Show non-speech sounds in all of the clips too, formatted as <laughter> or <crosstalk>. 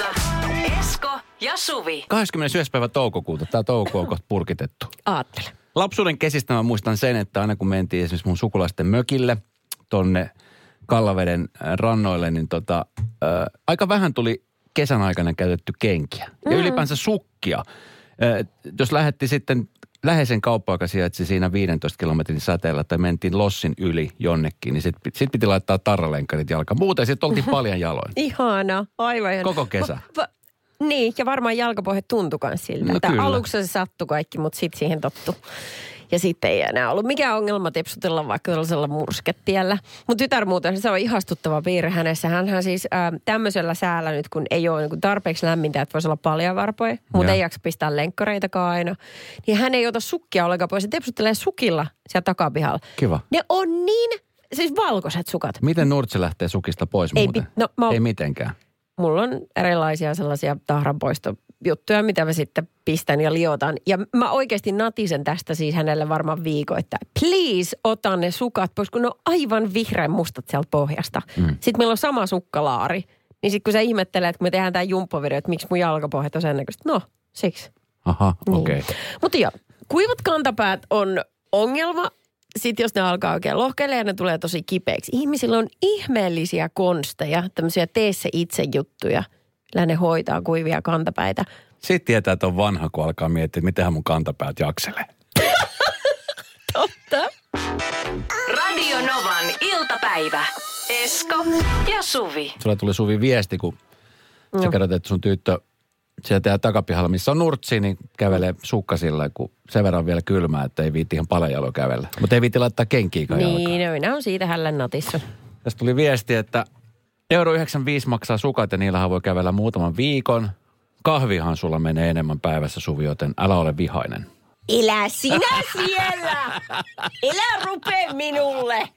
studiossa Esko ja Suvi. 21. päivä toukokuuta. Tämä toukokuu on kohta purkitettu. Aattele. Lapsuuden kesistä mä muistan sen, että aina kun mentiin esimerkiksi mun sukulaisten mökille tonne Kallaveden äh, rannoille, niin tota, ää, aika vähän tuli kesän aikana käytetty kenkiä. Ja ylipäänsä sukkia. Ää, jos lähetti sitten läheisen kauppa, joka sijaitsi siinä 15 kilometrin säteellä, tai mentiin Lossin yli jonnekin, niin sitten sit piti laittaa tarralenkarit jalkaan. Muuten sitten oltiin <laughs> paljon jaloin. Ihana, aivan ihana. Koko kesä. Va- va- niin, ja varmaan jalkapohjat tuntui myös siltä. No että aluksi se sattui kaikki, mutta sitten siihen tottu. Ja sitten ei enää ollut mikään ongelma tepsutella vaikka tällaisella mursketiellä. Mutta tytär muuten, se on ihastuttava piirre hänessä. Hänhän siis äh, tämmöisellä säällä nyt, kun ei ole niin tarpeeksi lämmintä, että voisi olla paljon varpoja, mutta ei jaksa pistää lenkkareitakaan aina. Niin hän ei ota sukkia ollenkaan pois. Se tepsuttelee sukilla siellä takapihalla. Kiva. Ne on niin, siis valkoiset sukat. Miten Nurtsi lähtee sukista pois Ei muuten? pi- no, mä Ei mitenkään. mulla on erilaisia sellaisia tahranpoistojuttuja, mitä mä sitten pistän ja liotan. Ja mä oikeasti natisen tästä siis hänelle varmaan viikon, että please ota ne sukat pois, kun ne on aivan vihreän mustat sieltä pohjasta. Mm. Sitten meillä on sama sukkalaari. Niin sitten kun sä ihmettelet, kun me tehdään tämä jumppavideo, että miksi mun jalkapohjat on sen näköistä. No, siksi. Aha, Niin. okei. Okay. Mutta joo, kuivat kantapäät on ongelma. Sitten jos ne alkaa oikein lohkeilemaan ja ne tulee tosi kipeäksi. Ihmisillä on ihmeellisiä konsteja, tämmöisiä tee se itse juttuja. Millä ne hoitaa kuivia kantapäitä. Sitten tietää, että on vanha, kun alkaa miettiä, että mitenhän mun kantapäät jakselee. <laughs> Totta. Radio Novan iltapäivä. Esko ja Suvi. Sulla tuli Suvi viesti, kun sä No. kerrot, että sun tyttö sieltä teidän takapihalla, missä on nurtsi, niin kävelee sukkasilla, kun sen verran on vielä kylmää, että ei viitti ihan palajalo kävellä. Mutta ei viitti laittaa kenkiä. Niin, no, minä on siitä hällän natissa. Tästä tuli viesti, että euro 95 maksaa sukat ja niillähän voi kävellä muutaman viikon. Kahvihan sulla menee enemmän päivässä, Suvi, joten älä ole vihainen. Elä sinä siellä! Elä rupee minulle!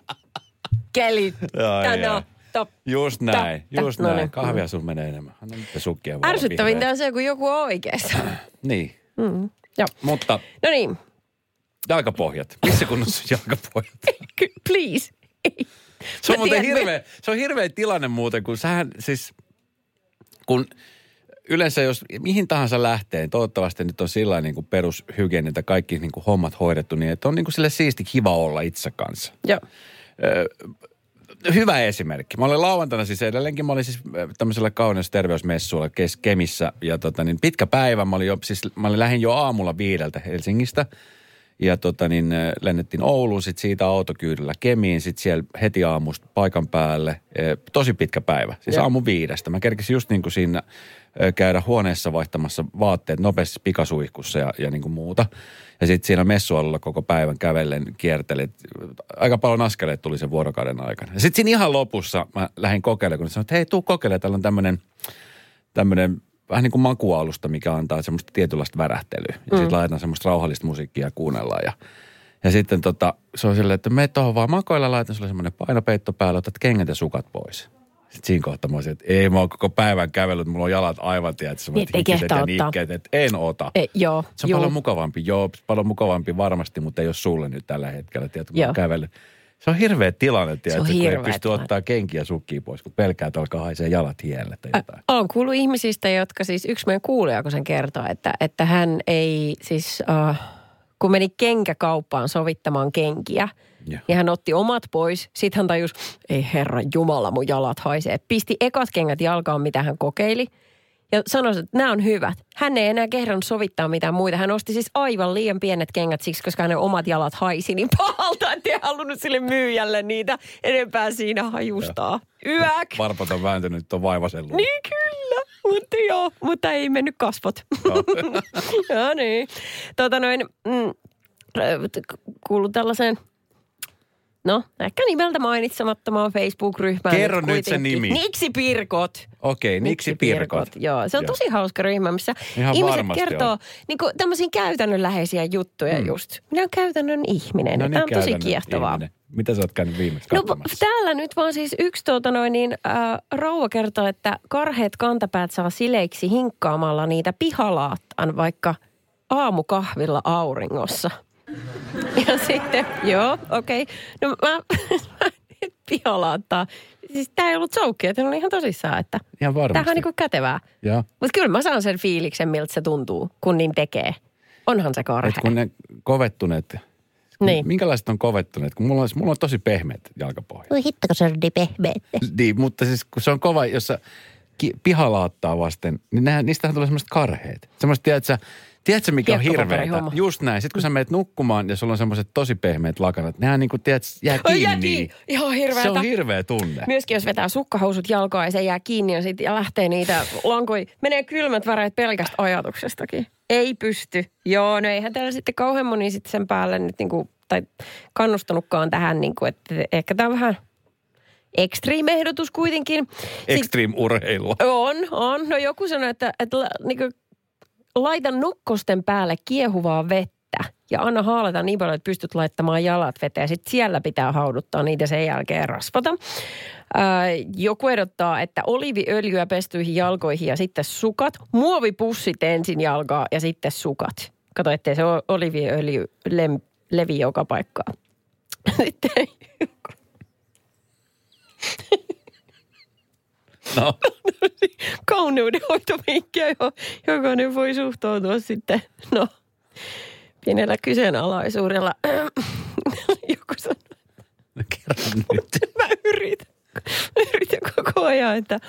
No, ai. top. Just näin, ta- just no näin. niin. Kahvia sun menee enemmän. Nyt sukkia Ärsyttävintä on se, kun joku on oikeassa. <clears throat> Niin, Mm. Joo. mutta No niin, jalkapohjat. Missä kunnossa jalkapohjat? <laughs> Please. Se on muuten hirveä, se on hirveä tilanne muuten, kun sähän siis, kun yleensä jos mihin tahansa lähtee, toivottavasti nyt on sillä niin kuin perushygienia, että kaikki niin kuin hommat hoidettu niin, että on niin kuin sille siisti kiva olla itse kanssa. Joo. Hyvä esimerkki. Mä olin lauantaina siis edelleenkin, mä olin siis tämmöisellä kauneus terveysmessuilla kes, Kemissä ja tota niin pitkä päivä. Mä olin, jo, siis, mä olin lähin jo aamulla viideltä Helsingistä ja tota niin äh, lennettiin Ouluun, sit siitä autokyydellä Kemiin, sit siellä heti aamusta paikan päälle. Äh, Tosi pitkä päivä, siis aamu viidestä. Mä kerkisin just niin kuin siinä äh, käydä huoneessa vaihtamassa vaatteet nopeasti pikasuihkussa ja, ja niin kuin muuta. Ja sitten siinä messualueella koko päivän kävellen kiertelit. Aika paljon askeleet tuli sen vuorokauden aikana. Ja sitten siinä ihan lopussa mä lähdin kokeilemaan, kun sanoin, että hei, tuu kokeilemaan. Täällä on tämmöinen tämmöinen vähän niin kuin makualusta, mikä antaa semmoista tietynlaista värähtelyä. Ja mm. sitten laitetaan semmoista rauhallista musiikkia ja kuunnellaan. Ja, ja sitten tota, se on silleen, että me tuohon vaan makoilla, laitan sulle semmoinen painopeitto päälle, otat kengät ja sukat pois. Sitten siinä kohtaa mä olisin, että ei mä oon koko päivän kävellyt, mulla on jalat aivan, tiedätkö, Niin, semmoiset et ei hikiset ja nikkeet, että en ota. E, joo. Se on juu. paljon mukavampi, joo, paljon mukavampi varmasti, mutta ei ole sulle nyt tällä hetkellä, tiedätkö, kun mä Joo. oon kävellyt. Se on hirveä tilanne, tiedätkö, kun ei pysty tilanne. ottaa kenkiä ja sukkia pois, kun pelkää, että alkaa haisee jalat hielle tai jotain. Olen kuullut ihmisistä, jotka siis yksi meidän kuulija, kun sen kertoo, että, että hän ei siis, uh, kun meni kenkäkauppaan sovittamaan kenkiä, Joo. ja hän otti omat pois. Sitten hän tajusi, ei herra jumala, mun jalat haisee. Pisti ekat kengät jalkaan, mitä hän kokeili. Ja sanoi, että nämä on hyvät. Hän ei enää kehdannut sovittaa mitään muita. Hän osti siis aivan liian pienet kengät siksi, koska hänen omat jalat haisi niin pahalta, että ei halunnut sille myyjälle niitä enempää siinä hajustaa. Yäk! Varpat on vääntynyt tuon vaivasen luun. Niin kyllä, mutta joo, mutta ei mennyt kasvot. joo <laughs> niin. Tota noin, mm, kuuluu tällaiseen no ehkä nimeltä mainitsemattomaan Facebook-ryhmään. Kerro nyt nyt se kuitenkin. nimi. Niksi Pirkot. Okei, Niksi Pirkot. Joo, se on Joo. tosi hauska ryhmä, missä Ihan ihmiset kertoo on. niin tämmöisiä käytännönläheisiä juttuja Mm. just. Minä olen käytännön ihminen. No niin, Tämä on tosi kiehtovaa. ihminen. Mitä sä oot käynyt viimeksi No täällä nyt vaan siis yksi tuota noin niin, äh, rouva kertoo, että karheet kantapäät saa sileiksi hinkkaamalla niitä pihalaattaan vaikka aamukahvilla auringossa. Ja sitten, joo, okei. Okay. No mä, <laughs> mä. Siis tää ei ollut joukki, että oli ihan tosissaan, että Ihan varmasti. tämähän on niinku kätevää. Joo. Mutta kyllä mä saan sen fiiliksen, miltä se tuntuu, kun niin tekee. Onhan se karhe. Et kun ne kovettuneet, Niin. minkälaiset on kovettuneet? Kun mulla on, mulla on tosi pehmeät jalkapohjat. Voi hitto, kun se on niin pehmeette. Niin, mutta siis kun se on kova, jos sä ki- pihalaattaa vasten, niin nehän, niistähän tulee semmoiset karheet. Semmoiset, tiedätkö, tiedätkö mikä on hirveetä? Hiekkapaperihomma. Just näin. Sitten kun sä menet nukkumaan ja sulla on semmoiset tosi pehmeät lakanat, nehän niin kuin, tiedätkö, jää kiinni. jää kiinni. Ihan hirveetä. Se on hirveä tunne. Myöskin jos vetää sukkahousut jalkaan ja se jää kiinni ja, sit, ja lähtee niitä lankoi, menee kylmät väreet pelkästä ajatuksestakin. Ei pysty. Joo, no eihän täällä sitten kauhean moni sitten sen päälle nyt niinku, tai kannustanutkaan tähän, niinku, että ehkä tämä on vähän extreme-ehdotus kuitenkin. Extreme-urheilua. on, on. No joku sanoi, että, että niinku, laita nokkosten päälle kiehuvaa vettä ja anna haalata niin paljon, että pystyt laittamaan jalat veteen. Sitten siellä pitää hauduttaa niitä sen jälkeen rasvata. Ää, joku ehdottaa, että oliviöljyä pestyihin jalkoihin ja sitten sukat. Muovipussit ensin jalkaa ja sitten sukat. Kato, ettei se oliviöljy lem, levi joka paikkaan. <laughs> Sitten No, <laughs> kauneudenhoitovinkkejä, jo- jokainen voi suhtautua sitten, no, pienellä kyseenalaisuudella. <clears throat> Joku sanoi, kerro nyt. mä yritän, mä yritän koko ajan, että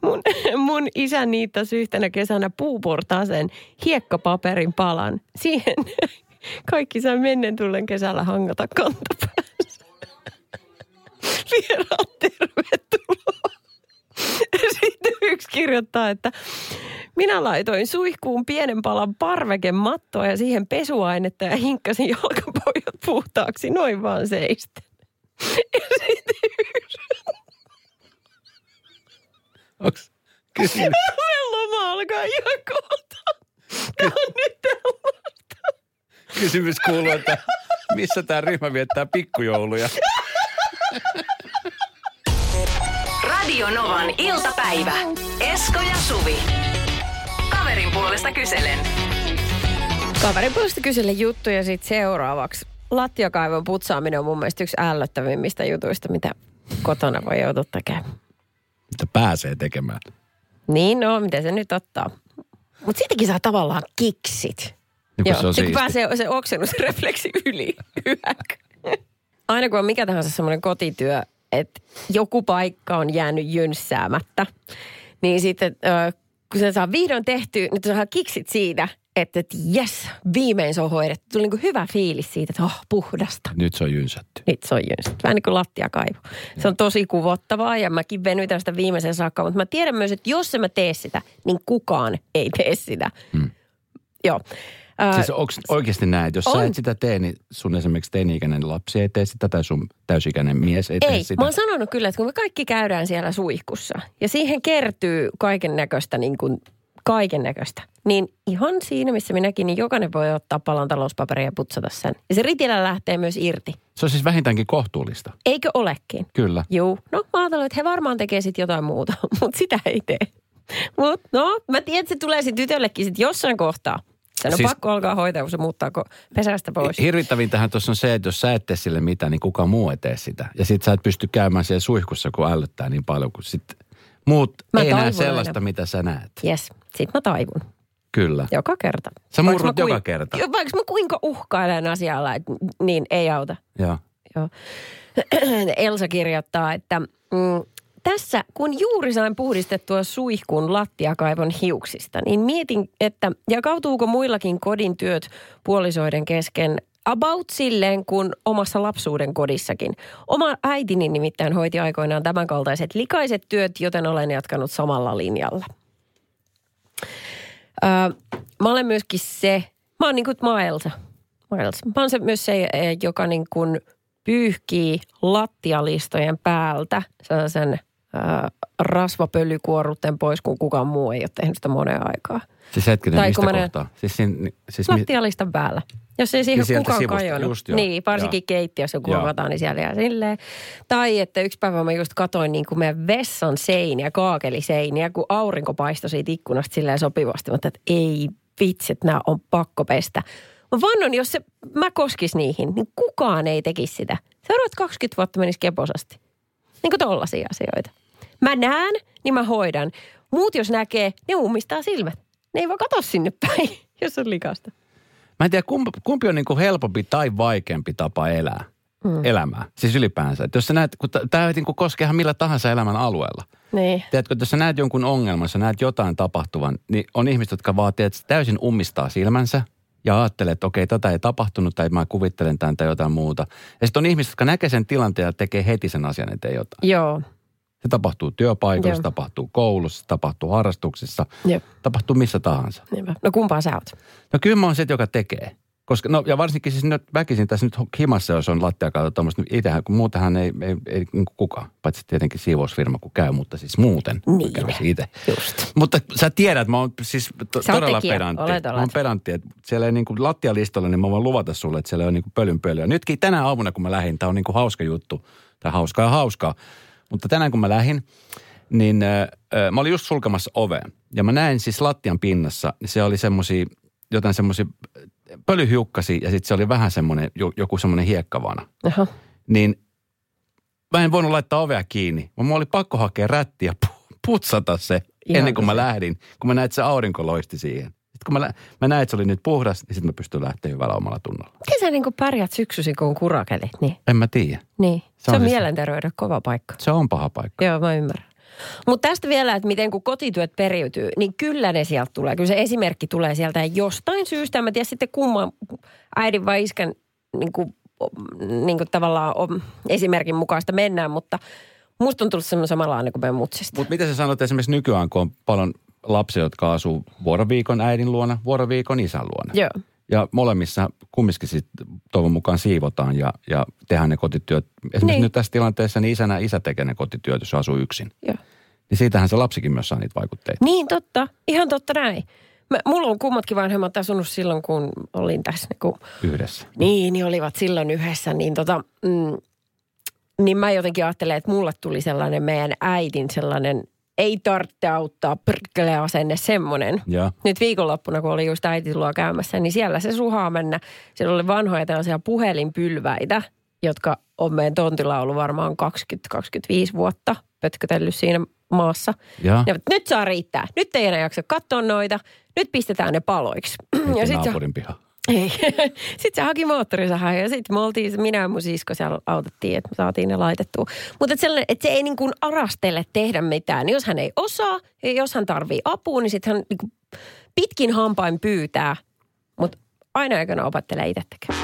mun, mun isä niittasi yhtenä kesänä puuportaaseen hiekkapaperin palan. Siihen <laughs> kaikki saa mennen tullen kesällä hangata kantapäänsä. <laughs> Vieraat tervetuloa. Sitten yksi kirjoittaa, että minä laitoin suihkuun pienen palan parvekemattoa ja siihen pesuainetta ja hinkkasin jalkapojat puhtaaksi noin vaan seistä. Onks kysymys? <laughs> Loma alkaa ihan kohta. Tämä on nyt tällaista. Kysymys kuuluu, että missä tämä ryhmä viettää pikkujouluja? <laughs> Radio Novan iltapäivä. Esko ja Suvi. Kaverin puolesta kyselen. Kaverin puolesta kyselle juttuja sitten seuraavaksi. Lattiakaivon putsaaminen on mun mielestä yksi ällöttävimmistä jutuista, mitä kotona voi joutua tekemään. Mitä pääsee tekemään? Niin, no, miten se nyt ottaa? Mutta siitäkin saa tavallaan kiksit. Niin kun se on siisti. pääsee se oksennusrefleksi <laughs> yli. Aina kun on mikä tahansa semmoinen kotityö, että joku paikka on jäänyt jynssäämättä, niin sitten kun se saa vihdoin tehtyä, niin saa kiksit siitä, että, että jes, viimein se on hoidettu. Tuli niin kuin hyvä fiilis siitä, että oh, puhdasta. Nyt se on jynsätty. Nyt se on jynsät. Vähän niin kuin lattiakaivu. Se on tosi kuvottavaa ja mäkin venytän sitä viimeisen saakka, mutta mä tiedän myös, että jos en mä tee sitä, niin kukaan ei tee sitä. Hmm. Joo. Äh, Siis onko oikeasti näin, että jos on. sä et sitä tee, niin sun esimerkiksi teini-ikäinen lapsi ei tee sitä tai sun täysikäinen mies ei, tee ei, sitä? mä oon sanonut kyllä, että kun me kaikki käydään siellä suihkussa ja siihen kertyy kaiken näköistä niin kuin kaiken näköistä. Niin ihan siinä, missä minäkin, niin jokainen voi ottaa palan talouspaperia ja putsata sen. Ja se ritilä lähtee myös irti. Se on siis vähintäänkin kohtuullista. Eikö olekin? Kyllä. Juu, no mä ajattelin, että he varmaan tekee sitten jotain muuta, <laughs> mutta sitä ei tee. Mutta no, mä tiedän, että se tulee sitten tytöllekin sitten jossain kohtaa. Sen on Siis- pakko alkaa hoitaa, kun se muuttaa pesästä pois. Hirvittävintähän tuossa on se, että jos sä et tee sille mitään, niin kuka muu ei tee sitä. Ja sit sä et pysty käymään siellä suihkussa, kun ällöttää niin paljon, kun sit muut Mä ei näe sellaista, aina. mitä sä näet. Jes, sit mä taivun. Kyllä. Joka kerta. Sä murrut joka kerta. Vaikka mä kuinka uhkailen asialla, että niin ei auta. Joo. Joo. <clears throat> Elsa kirjoittaa, että mm, tässä kun juuri sain puhdistettua suihkun lattiakaivon hiuksista, niin mietin, että jakautuuko muillakin kodin työt puolisoiden kesken about silleen kuin omassa lapsuuden kodissakin. Oma äitini nimittäin hoiti aikoinaan tämänkaltaiset likaiset työt, joten olen jatkanut samalla linjalla. Öö, mä olen myöskin se, mä oon niin kuin, oon Elsa. Mä oon se, myös se, eh, joka niin kuin pyyhkii lattialistojen päältä sellaisen rasvapölykuorrutten pois, kun kukaan muu ei ole tehnyt sitä moneen aikaa. Siis hetkinen, Tai mistä kohtaa? Siis, siinä, siis Lattialistan päällä. Jos ei siihen Niin kukaan sivusta, kajonnut. just. Niin, varsinkin Joo. keittiössä kun Joo. kuvataan, niin siellä jää silleen. Tai että yksi päivä mä just katoin niin kuin meidän vessan seiniä, kaakeliseiniä, kun aurinko paistoi siitä ikkunasta silleen sopivasti. Ajattelin, että ei vitsi, että nämä on pakko pestä. Mä vannon, jos se, mä koskis niihin, niin kukaan ei tekisi sitä. Seuraavat 20 vuotta menisi keposasti. Niin kuin tollaisia asioita. Mä näen, niin mä hoidan. Muut jos näkee, ne ummistaa silmät. Ne ei vaan katso sinne päin, <laughs> jos on likasta. Mä en tiedä, kumpi, kumpi on niin kuin helpompi tai vaikeampi tapa elää. Mm. Elämää. Siis ylipäänsä. Että jos sä näet, kun tämä niin koskee ihan millä tahansa elämän alueella. Niin. Tiedätkö, että jos sä näet jonkun ongelman, sä näet jotain tapahtuvan, niin on ihmiset, jotka vaan tiedät, täysin ummistaa silmänsä ja ajattelee, että okei, tätä ei tapahtunut tai mä kuvittelen tämän tai jotain muuta. Ja sitten on ihmiset, jotka näkee sen tilanteen ja tekee heti sen asian eteen jotain. Joo. Se tapahtuu työpaikoissa, Joo. se tapahtuu koulussa, se tapahtuu harrastuksissa, Jep. tapahtuu missä tahansa. Niinpä. No kumpaa sä oot? No kyllä mä oon se, joka tekee. Koska, no ja varsinkin siis nyt väkisin tässä nyt himassa, jos on lattiakautta tuommoista, niin itsehän, kun muutenhan ei, ei, ei niin kuin kukaan, paitsi tietenkin siivousfirma, kun käy, mutta siis muuten. Niin. itse. Just. Mutta sä tiedät, mä oon siis to, Sä todella tekijä. pedantti. Olet, Mä oon olet. pedantti, että siellä ei niin kuin lattialistalla, niin mä voin luvata sulle, että siellä ole niin kuin pölyn pölyä. Nytkin tänä aamuna, kun mä lähdin, tää on niin kuin hauska juttu, tai hauskaa ja hauskaa. Mutta tänään kun mä lähdin, niin äh, mä olin just sulkemassa oveen. Ja mä näin siis lattian pinnassa, niin se oli semmosia, jotain semmosia pölyhiukkasi ja sitten se oli vähän semmoinen, jo- joku semmoinen hiekkavana. Aha. Niin mä en voinut laittaa ovea kiinni. Mun oli pakko hakea rättiä putsata se Ihan ennen kuin mä se. lähdin. Kun mä näin, että se aurinko loisti siihen. Sitten kun mä, lä- mä näin, että se oli nyt puhdas, niin sitten mä pystyn lähteä hyvällä omalla tunnolla. Miten sä niinku pärjät syksysi, kun on kurakelit? Niin. En mä tiedä. niin. Se, Se on, on siis- mielenterveyden kova paikka. Se on paha paikka. Joo, mä ymmärrän. Mutta tästä vielä, että miten kun kotityöt periytyy, niin kyllä ne sieltä tulee. Kyllä se esimerkki tulee sieltä ja jostain syystä, en mä tiedä sitten kumman äidin vai iskän niin kuin, niin kuin tavallaan on esimerkin mukaista mennään, mutta musta on tullut semmoinen samanlainen kuin meidän mutsista. Mutta miten sä sanot esimerkiksi nykyään, kun on paljon lapsia, jotka asuu vuoroviikon äidin luona, vuoroviikon isän luona. Joo. Ja molemmissa kumminkin sitten toivon mukaan siivotaan ja, ja tehdään ne kotityöt. Esimerkiksi Niin. nyt tässä tilanteessa niin isänä isä tekee ne kotityöt, jos asuu yksin. Joo. Niin siitähän se lapsikin myös saa niitä vaikutteita. Niin totta, ihan totta näin. Mä, mulla on kummatkin vanhemmat asunut silloin, kun olin tässä niin kuin Yhdessä. Niin, niin olivat silloin yhdessä, niin tota, mm, niin mä jotenkin ajattelen, että mulle tuli sellainen meidän äitin sellainen, ei tarvitse auttaa perkele asenne semmoinen. Ja Nyt viikonloppuna, kun oli just äiti luo käymässä, niin siellä se suhaa mennä. Siellä oli vanhoja tällaisia puhelinpylväitä, jotka on meidän tontilla ollut varmaan 20-25 vuotta pötkötellyt siinä maassa. Ja? Ja nyt saa riittää. Nyt ei enää jaksa katsoa noita. Nyt pistetään ne paloiksi. ja sit se- naapurin piha. Ei. <laughs> Sitten se haki moottorisahan ja sitten me oltiin, minä ja mun sisko siellä autettiin, että me saatiin ne laitettua. Mutta sellainen, että se ei niin kuin arastele tehdä mitään. Jos hän ei osaa ja jos hän tarvii apua, niin sitten hän niin pitkin hampain pyytää. Mutta aina aikana opettelee itse tekemään.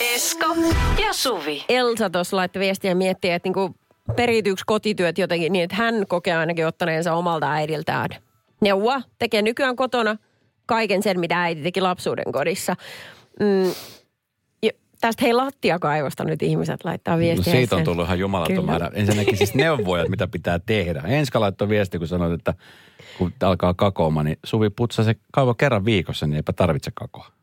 Esko ja Suvi. Elsa tuossa laittoi viestiä ja miettii, että niinku periytyykö kotityöt jotenkin niin, että hän kokee ainakin ottaneensa omalta äidiltään neuvoa. Tekee nykyään kotona kaiken sen, mitä äiti teki lapsuuden kodissa. Mm, ja tästä hei lattiakaivosta nyt ihmiset laittaa No viestiä. siitä on tullut ihan jumalaton määrä. Ensinnäkin siis neuvoja, mitä pitää tehdä. Enska laittoi viesti, kun sanoit, että kun alkaa kakoamaan, niin Suvi putsaa se kaivo kerran viikossa, niin eipä tarvitse kakoa.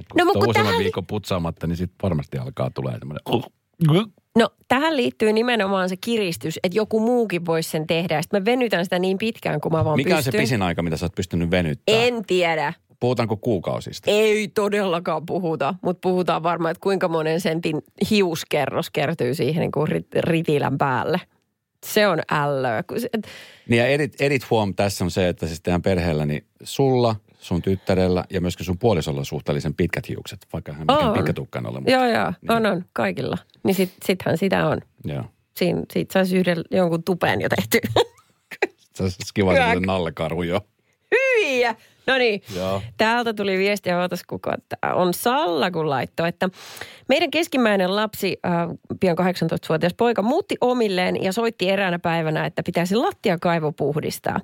Et kun No, mut kun useamman tähän- viikon putsaamatta, niin sitten varmasti alkaa tulee tämmöinen... No tähän liittyy nimenomaan se kiristys, että joku muukin voisi sen tehdä. Sitten mä venytän sitä niin pitkään, kuin mä vaan Mikä on se pystyn. pisin aika, mitä sä oot pystynyt venyttämään? En tiedä. Puhutaanko kuukausista? Ei todellakaan puhuta, mutta puhutaan varmaan, että kuinka monen sentin hiuskerros kertyy siihen niin kuin rit- ritilän päälle. Se on ällöä. kun Niin ja edit, edit huom tässä on se, että siis teidän perheellä, niin sulla, sun tyttärellä ja myöskin sun puolisolla suhteellisen pitkät hiukset, vaikka hän On. mikään pitkätukkaan ole. Mutta, Joo, joo. On, on. Kaikilla. Niin sit, sittenhän sitä on. joo. Siin, siitä saisi yhden jonkun tupeen jo tehty. Se olisi kiva sellainen nallekarhu jo. Hyviä! No niin, täältä tuli viestiä, ootas kuka, että on Salla kun laittoi, että meidän keskimmäinen lapsi, äh, pian 18-vuotias poika, muutti omilleen ja soitti eräänä päivänä, että pitäisi lattiakaivo puhdistaa.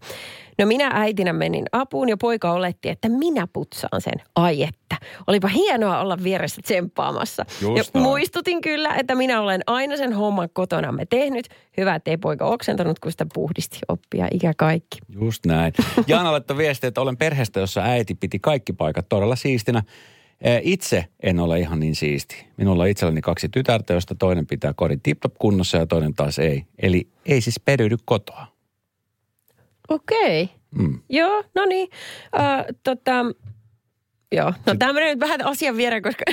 No minä äitinä menin apuun ja poika oletti, että minä putsaan sen. Ai että, olipa hienoa olla vieressä tsemppaamassa. Just ja muistutin kyllä, että minä olen aina sen homman kotonamme tehnyt. Hyvä, ettei poika oksentanut, kun sitä puhdisti oppia ikä kaikki. Just näin. Jaana laittoi viestiä, että olen perheestä, jossa äiti piti kaikki paikat todella siistinä. Itse en ole ihan niin siisti. Minulla on itselläni kaksi tytärtä, joista toinen pitää kodin tip kunnossa ja toinen taas ei. Eli ei siis periydy kotoa. Okei. Mm. Joo, no niin. Äh, tota, joo, no tämmöinen nyt vähän asian viereen, koska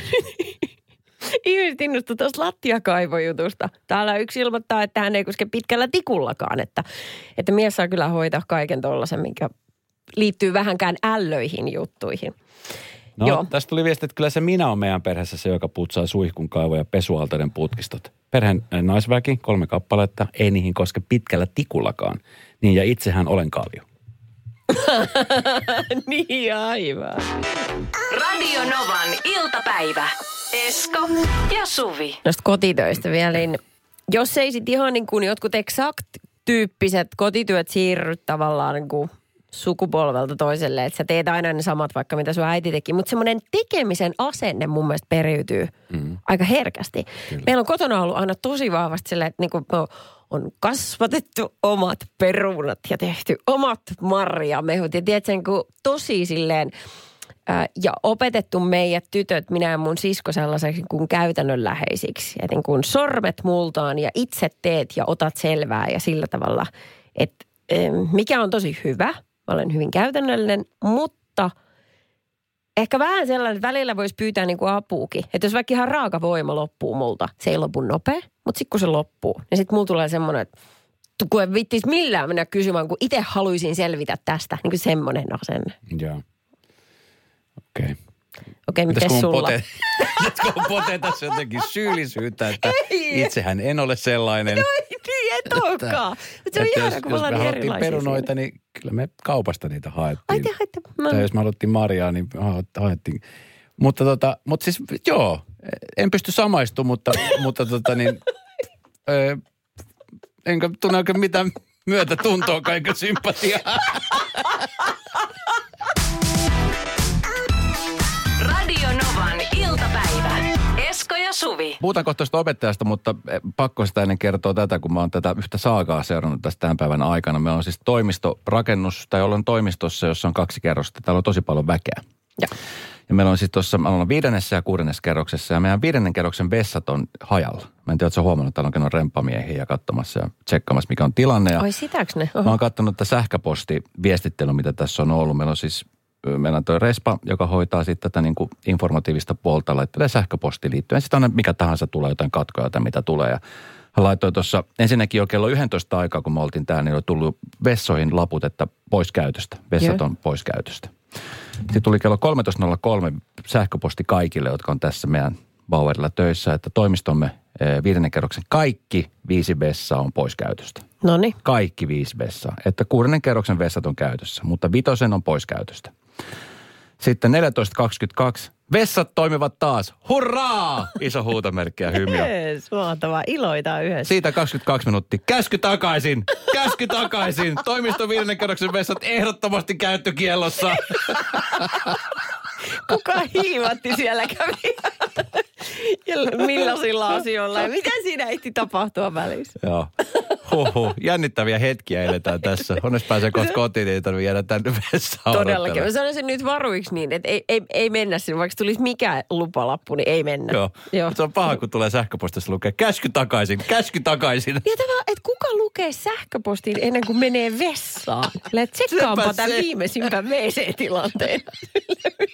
<laughs> ihmiset innostuu tuosta lattiakaivojutusta. Täällä yksi ilmoittaa, että hän ei koske pitkällä tikullakaan, että, että mies saa kyllä hoitaa kaiken tollasen, mikä liittyy vähänkään ällöihin juttuihin. No, Joo. tästä tuli viesti, että kyllä se minä on meidän perheessä se, joka putsaa suihkun kaivoja ja pesualtaiden putkistot. Perheen eh, naisväki, kolme kappaletta, ei niihin koske pitkällä tikullakaan. Niin ja itsehän olen kalju. <laughs> niin, aivan. Radio Novan iltapäivä. Esko ja Suvi. Noista kotitöistä vielä, niin jos ei sit ihan niin kuin jotkut exact-tyyppiset kotityöt siirry tavallaan niin kuin sukupolvelta toiselle, että sä teet aina ne samat vaikka mitä sun äiti teki, mutta semmoinen tekemisen asenne mun mielestä periytyy mm. aika herkästi. Kyllä. Meillä on kotona ollut aina tosi vahvasti silleen, että niin kuin on kasvatettu omat perunat ja tehty omat marjamehut ja tiedätkö, niin kuin tosi silleen ja opetettu meidät tytöt, minä ja mun sisko sellaiseksi kuin käytännönläheisiksi. Että niin kuin sormet multaan ja itse teet ja otat selvää ja sillä tavalla, että mikä on tosi hyvä. Mä olen hyvin käytännöllinen, mutta ehkä vähän sellainen, että välillä voisi pyytää niin kuin apuukin. Että jos vaikka ihan raaka voima loppuu multa, se ei lopu nopea, mutta sitten kun se loppuu, niin sitten mulla tulee semmoinen, että kun en vittis millään mennä kysymään, kun itse haluaisin selvitä tästä. Niin kuin semmoinen asenne. Joo. Okei. Okay. Okei, miten Pitäisikö mun sulla? pote, <laughs> pitäisikö pote tässä jotenkin syyllisyyttä, että Ei. itsehän en ole sellainen. Niin, et olekaan. Se on ihana, jos, kun me jos me ollaan niin perunoita, niin kyllä me kaupasta niitä haettiin. Ai te haitte. Mä... Tai jos me haluttiin marjaa, niin ha- haettiin. Mutta, tota, mutta siis joo, en pysty samaistumaan, mutta, <laughs> mutta tota niin, ö, enkä tunne oikein mitään myötä tuntoa kaiken sympatiaa. <laughs> ja Suvi. Puhutaan kohta tuosta opettajasta, mutta eh, pakko sitä ennen kertoa tätä, kun mä oon tätä yhtä saakaa seurannut tästä tämän päivän aikana. Meillä on siis toimistorakennus, tai ollaan toimistossa, jossa on kaksi kerrosta. Täällä on tosi paljon väkeä. Ja. Ja meillä on siis tuossa, me ollaan viidennessä ja kuudennessa kerroksessa, ja meidän viidennen kerroksen vessat on hajalla. Mä en tiedä, ootko huomannut, että täällä on käynyt remppamiehiä ja katsomassa ja tsekkaamassa, mikä on tilanne. Ja Ai sitäks ne? Mä Oho. oon katsonut tätä sähköpostiviestittelyä, mitä tässä on ollut. Meillä on siis meillä on toi Respa, joka hoitaa sitten tätä niin kuin informatiivista puolta, laittelee sähköposti liittyen. Sitten aina mikä tahansa tulee, jotain katkoja tai mitä tulee. Ja hän laittoi tuossa ensinnäkin jo kello 11 aikaa, kun me oltiin täällä, niin oli tullut vessoihin laput, että pois käytöstä. Vessat on pois käytöstä. Sitten tuli kello 13.03 sähköposti kaikille, jotka on tässä meidän Bauerilla töissä, että toimistomme eh, viidennen kerroksen kaikki viisi vessaa on pois käytöstä No niin. kaikki viisi vessaa. Että kuudennen kerroksen vessat on käytössä, mutta vitosen on pois käytöstä. Sitten 14.22. Vessat toimivat taas. Hurraa! Iso huutomerkki ja hymiö. Jees, mahtavaa. Iloitaan yhdessä. Siitä 22 minuuttia. Käsky takaisin! Käsky takaisin! Toimiston viidennen kerroksen vessat ehdottomasti käyttökiellossa. Kuka hiivatti siellä kävi? Ja millaisilla asioilla? Ja mitä siinä ehti tapahtua välissä? Joo. Huhhuh. Jännittäviä hetkiä eletään tässä. Onneksi pääsee kohta kotiin, niin ei tarvitse jäädä tänne vessaan Todellakin. Mä sanoisin nyt varuiksi niin, että ei, ei, ei mennä sinne. Vaikka tulisi mikä lupalappu, niin ei mennä. Joo. Joo. Se on paha, kun tulee sähköpostissa lukee käsky takaisin, käsky takaisin. Ja tämä, että kuka lukee sähköpostiin ennen kuin menee vessaan? Että tsekkaanpa tämän se. viimeisimpän WC-tilanteen.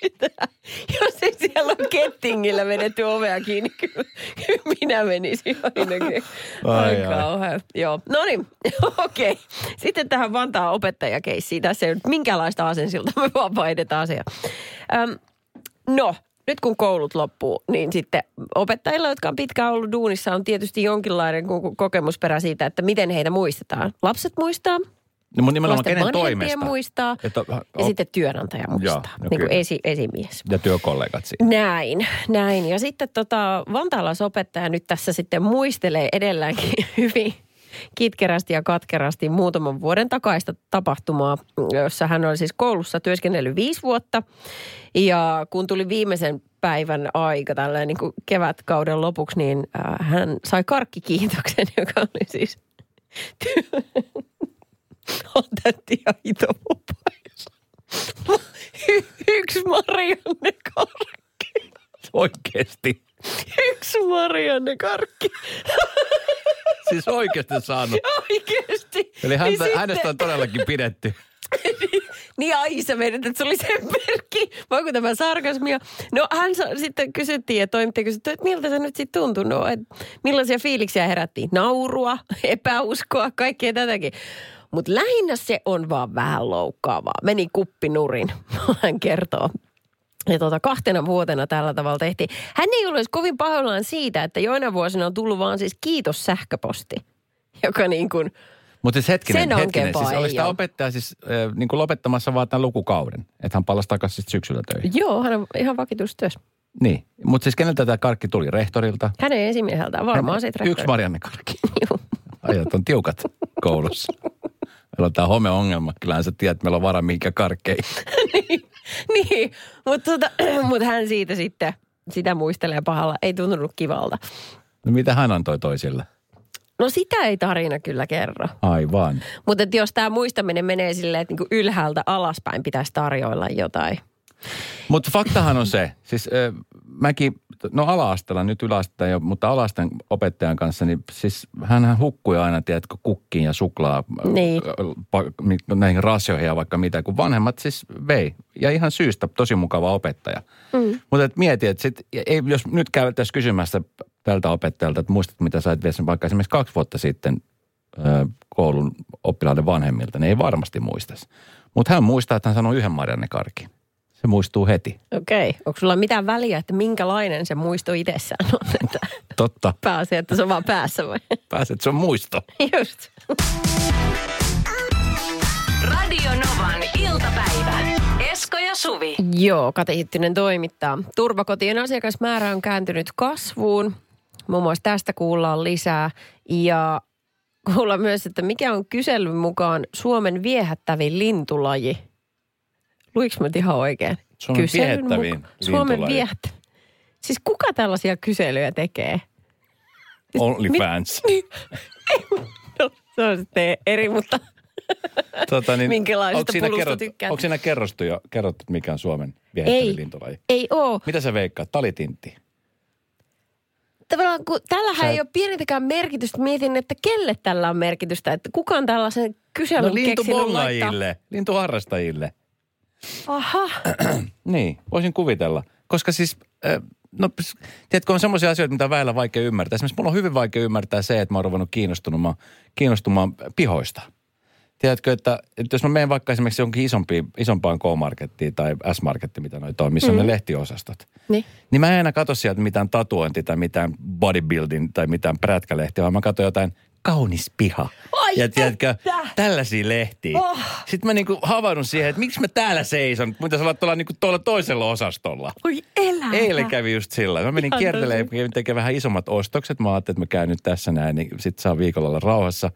Mitä? <laughs> Jos ei siellä ole kettingillä vedetty ovea kiinni, <laughs> kyllä, kyllä minä menisin ainakin. Ai, Ai, kauhean. Joo. no niin, <laughs> okei. Okay. Sitten tähän Vantaan opettajakeissiin. Tässä ei ole minkäänlaista asensilta, me vaan vaihdetaan asia. Öm, no, nyt kun koulut loppuu, niin sitten opettajilla, jotka on pitkään ollut duunissa, on tietysti jonkinlainen ko- kokemusperä siitä, että miten heitä muistetaan. Lapset muistaa, No mun nimenomaan kenen toimesta? muistaa Että, ja sitten työnantaja muistaa, Joo, no niin kuin esi, esimies. ja työkollegat siinä. Näin, näin. Ja sitten tota, vantaalaisopettaja nyt tässä sitten muistelee edelläänkin <laughs> hyvin kitkerästi ja katkerasti muutaman vuoden takaista tapahtumaa, jossa hän oli siis koulussa työskennellyt viisi vuotta. Ja kun tuli viimeisen päivän aika tällä niin kuin kevätkauden lopuksi, niin äh, hän sai karkkikiitoksen, <laughs> joka oli siis työ... Otettiin ja itomupaissa. Yksi Marianne karkki. Oikeesti. Yksi Marianne karkki. Siis oikeasti saanut. Oikeesti. Eli häntä, niin sitten- hänestä on todellakin pidetty. Niin ai sä meidät, että se oli se merkki. Voiko tämä sarkasmia? No hän sa- sitten kysyttiin ja toimittaja kysyi, että miltä se nyt sitten tuntui? No, että millaisia fiiliksiä herättiin? Naurua, epäuskoa, kaikkea tätäkin. Mutta lähinnä se on vaan vähän loukkaavaa. Meni kuppinurin, hän <laughs> kertoo. Ja tuota, kahtena vuotena tällä tavalla tehtiin. Hän ei ole edes kovin pahoillaan siitä, että joina vuosina on tullut vaan siis kiitos sähköposti. Joka niin kuin, Mutta siis hetkinen, Sen hetkinen. Siis oli sitä opettaja siis äh, niin kuin lopettamassa vaan tämän lukukauden. Että hän palasi takaisin sitten syksyllä töihin. joo, hän on ihan vakitustyössä. Niin. Mutta siis keneltä tämä karkki tuli? Rehtorilta? Hänen esimieheltään varmaan siitä Yksi Marianne karkki. <laughs> Joo. Ajat on tiukat koulussa. Meillä on tämä homeongelma. Kyllähän sä tiedät, että meillä on vara minkä karkkeihin. <laughs> niin, niin. mutta tota, <clears throat> mut hän siitä sitten, sitä muistelee pahalla. Ei tuntunut kivalta. No mitä hän antoi toisille? No sitä ei tarina kyllä kerro. Aivan. Mutta jos tämä muistaminen menee silleen, että niinku ylhäältä alaspäin pitäisi tarjoilla jotain. Mutta faktahan on se, siis ö, mäkin, no ala-asteella, nyt yläasteella jo, mutta alasteen opettajan kanssa, niin siis hän hukkui aina, tiedätkö, kukkiin ja suklaa Niin. näihin rasioihin ja vaikka mitä, kun vanhemmat siis vei. Ja ihan syystä tosi mukava opettaja. Mm. Mutta et mieti, että sit, ei, jos nyt käytäisiin kysymässä tältä opettajalta, että muistat mitä sait vielä vaikka esimerkiksi kaksi vuotta sitten ö, koulun oppilaiden vanhemmilta, niin ei varmasti muistaisi. Mutta hän muistaa, että hän sanoi yhden Marianne Karkin. Se muistuu heti. Okei. Okay. Onko sulla mitään väliä, että minkälainen se muisto itsessään on? Että Totta. pääsee, että se on vaan päässä vai? Pääset, se on muisto. Just. Radio Novan iltapäivä. Esko ja Suvi. Joo, Kati Hittinen toimittaa. Turvakotien asiakasmäärä on kääntynyt kasvuun. Muun muassa tästä kuullaan lisää. Ja kuullaan myös, että mikä on kyselyn mukaan Suomen viehättävin lintulaji. Luiks mä ihan oikein? Suomen Kyselyn viehättävin muka- Suomen viehättävin. Siis kuka tällaisia kyselyjä tekee? OnlyFans. <laughs> No, se on sitten eri, mutta <laughs> Tota, niin, Minkälaisesta onko siinä pulusta kerrot, tykkäät? Onko siinä kerrostu jo, kerrottu, että mikä on Suomen viehättävin ei, lintulaji? ei oo. Mitä sä veikkaat? Talitintti. Tavallaan kun tällähän Sä- ei ole pienintäkään merkitystä, mietin, että kelle tällä on merkitystä, että kuka on tällaisen kyselyn No keksinyt laittaa. lintubongajille, lintuharrastajille. Aha, <clears throat> Niin, voisin kuvitella. Koska siis, äh, no tiedätkö, on semmoisia asioita, mitä väillä vaikea ymmärtää. Esimerkiksi mulla on hyvin vaikea ymmärtää se, että mä oon ruvennut kiinnostumaan, kiinnostumaan pihoista. Tiedätkö, että, että jos mä menen vaikka esimerkiksi jonkin isompiin, isompaan K-markettiin tai S-marketti, mitä noita on, missä mm. on ne lehtiosastot. niin. Niin mä en enää katso sieltä mitään tatuointi tai mitään bodybuilding tai mitään prätkälehtiä, vaan mä katson jotain kaunis piha. Ai ja tiedätkö, että! tällaisia lehtiä. Oh. Sitten mä niinku havahdun siihen, että miksi mä täällä seison, sä olet tuolla, niinku tuolla toisella osastolla. Oi elä. Eilen kävi just sillä. Mä menin kiertelemään, kävin tekemään vähän isommat ostokset. Mä ajattelin, että mä käyn nyt tässä näin, niin sit saa viikolla olla rauhassa.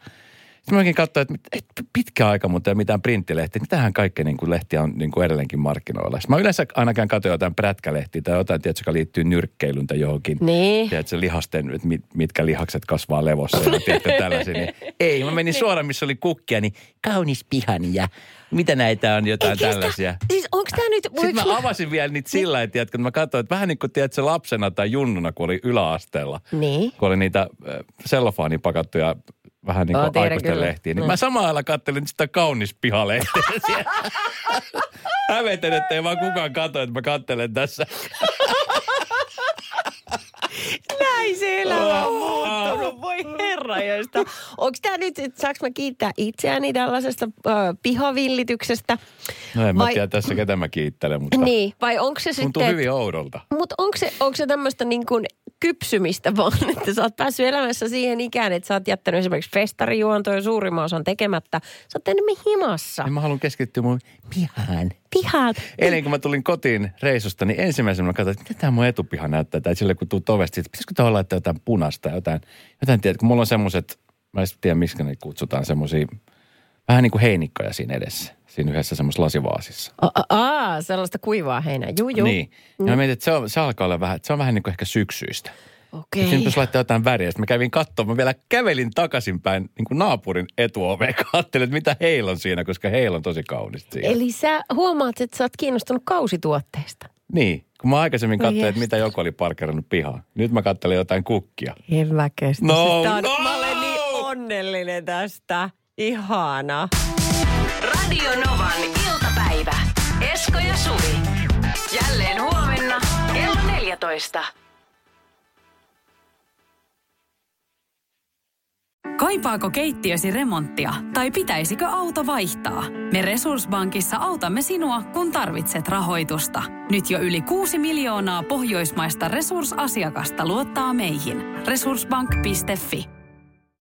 Sitten mäkin katsoin, että et pitkä aika, mutta ei mitään printtilehtiä. Mitähän kaikkea niin kuin lehtiä on niin kuin edelleenkin markkinoilla. Sitten mä yleensä ainakaan katsoin jotain prätkälehtiä tai jotain, tiedätkö, joka liittyy nyrkkeilyyn tai johonkin. Niin. Tiedätkö, lihasten, että mit, mitkä lihakset kasvaa levossa ja tiedätkö, tällaisia. Niin, ei, mä menin suoraan, missä oli kukkia, niin kaunis pihani ja mitä näitä on, jotain Eikä sitä- tällaisia. Siis onko tämä nyt... Sitten mä avasin vielä niitä sillä tiedätkö, että mä katsoin, että vähän niin kuin tiedätkö, lapsena tai junnuna, kun oli yläasteella. Niin. Kun oli niitä äh, sellofaaniin pakattuja vähän niin kuin aikuisten lehtiä. Niin Mm. mä samalla lailla kattelin sitä kaunis pihalehteä <laughs> siellä. Hävetän, että ei vaan kukaan katso, että mä kattelen tässä. Näin se elämä on muuttunut. Voi herra ikärajoista. Onko tämä nyt, että saanko mä kiittää itseäni tällaisesta ö, pihavillityksestä? No en mä Vai- tiedä tässä ketä mä kiittelen, mutta Niin, vai onko se tuntuu sitten... hyvin oudolta. Mutta onko se, onko se tämmöistä niin kuin kypsymistä vaan, <laughs> että sä oot päässyt elämässä siihen ikään, että sä oot jättänyt esimerkiksi festarijuontoja suurimman osan tekemättä. Sä oot enemmän himassa. Niin mä haluan keskittyä mun pihaan. Pihat. Eilen kun mä tulin kotiin reissusta, niin ensimmäisenä mä katsoin, että mitä tämä mun etupiha näyttää. Tai sille kun tuu ovesta, että pitäisikö tuohon laittaa jotain punasta, jotain, jotain tiedät, kun mulla on semmoiset, mä en tiedä miksi ne kutsutaan, semmoisia vähän niin kuin heinikkoja siinä edessä. Siinä yhdessä semmoisessa lasivaasissa. Aa, sellaista kuivaa heinää. Juu, juu. Niin. Ja mä mietin, että se, on, se alkaa olla vähän, se on vähän niin kuin ehkä syksyistä. Okei. Siinä pitäisi laittaa jotain väriä. Sitten mä kävin katsomaan, mä vielä kävelin takaisinpäin niin kuin naapurin etuoveen. Katselin, että mitä heillä on siinä, koska heillä on tosi kaunista siinä. Eli sä huomaat, että sä oot kiinnostunut kausituotteista. Niin, kun mä aikaisemmin Oi katsoin, että mitä joku oli parkerannut pihaan. Nyt mä katselen jotain kukkia. Hyvä kestä. No, Tää on, no! Mä olen niin onnellinen tästä. Ihana. Radio Novan iltapäivä. Esko ja Suvi. Jälleen huomenna kello 14. Kaipaako keittiösi remonttia tai pitäisikö auto vaihtaa? Me Resurssbankissa autamme sinua, kun tarvitset rahoitusta. Nyt jo yli 6 miljoonaa pohjoismaista resursasiakasta luottaa meihin. Resurssbank.fi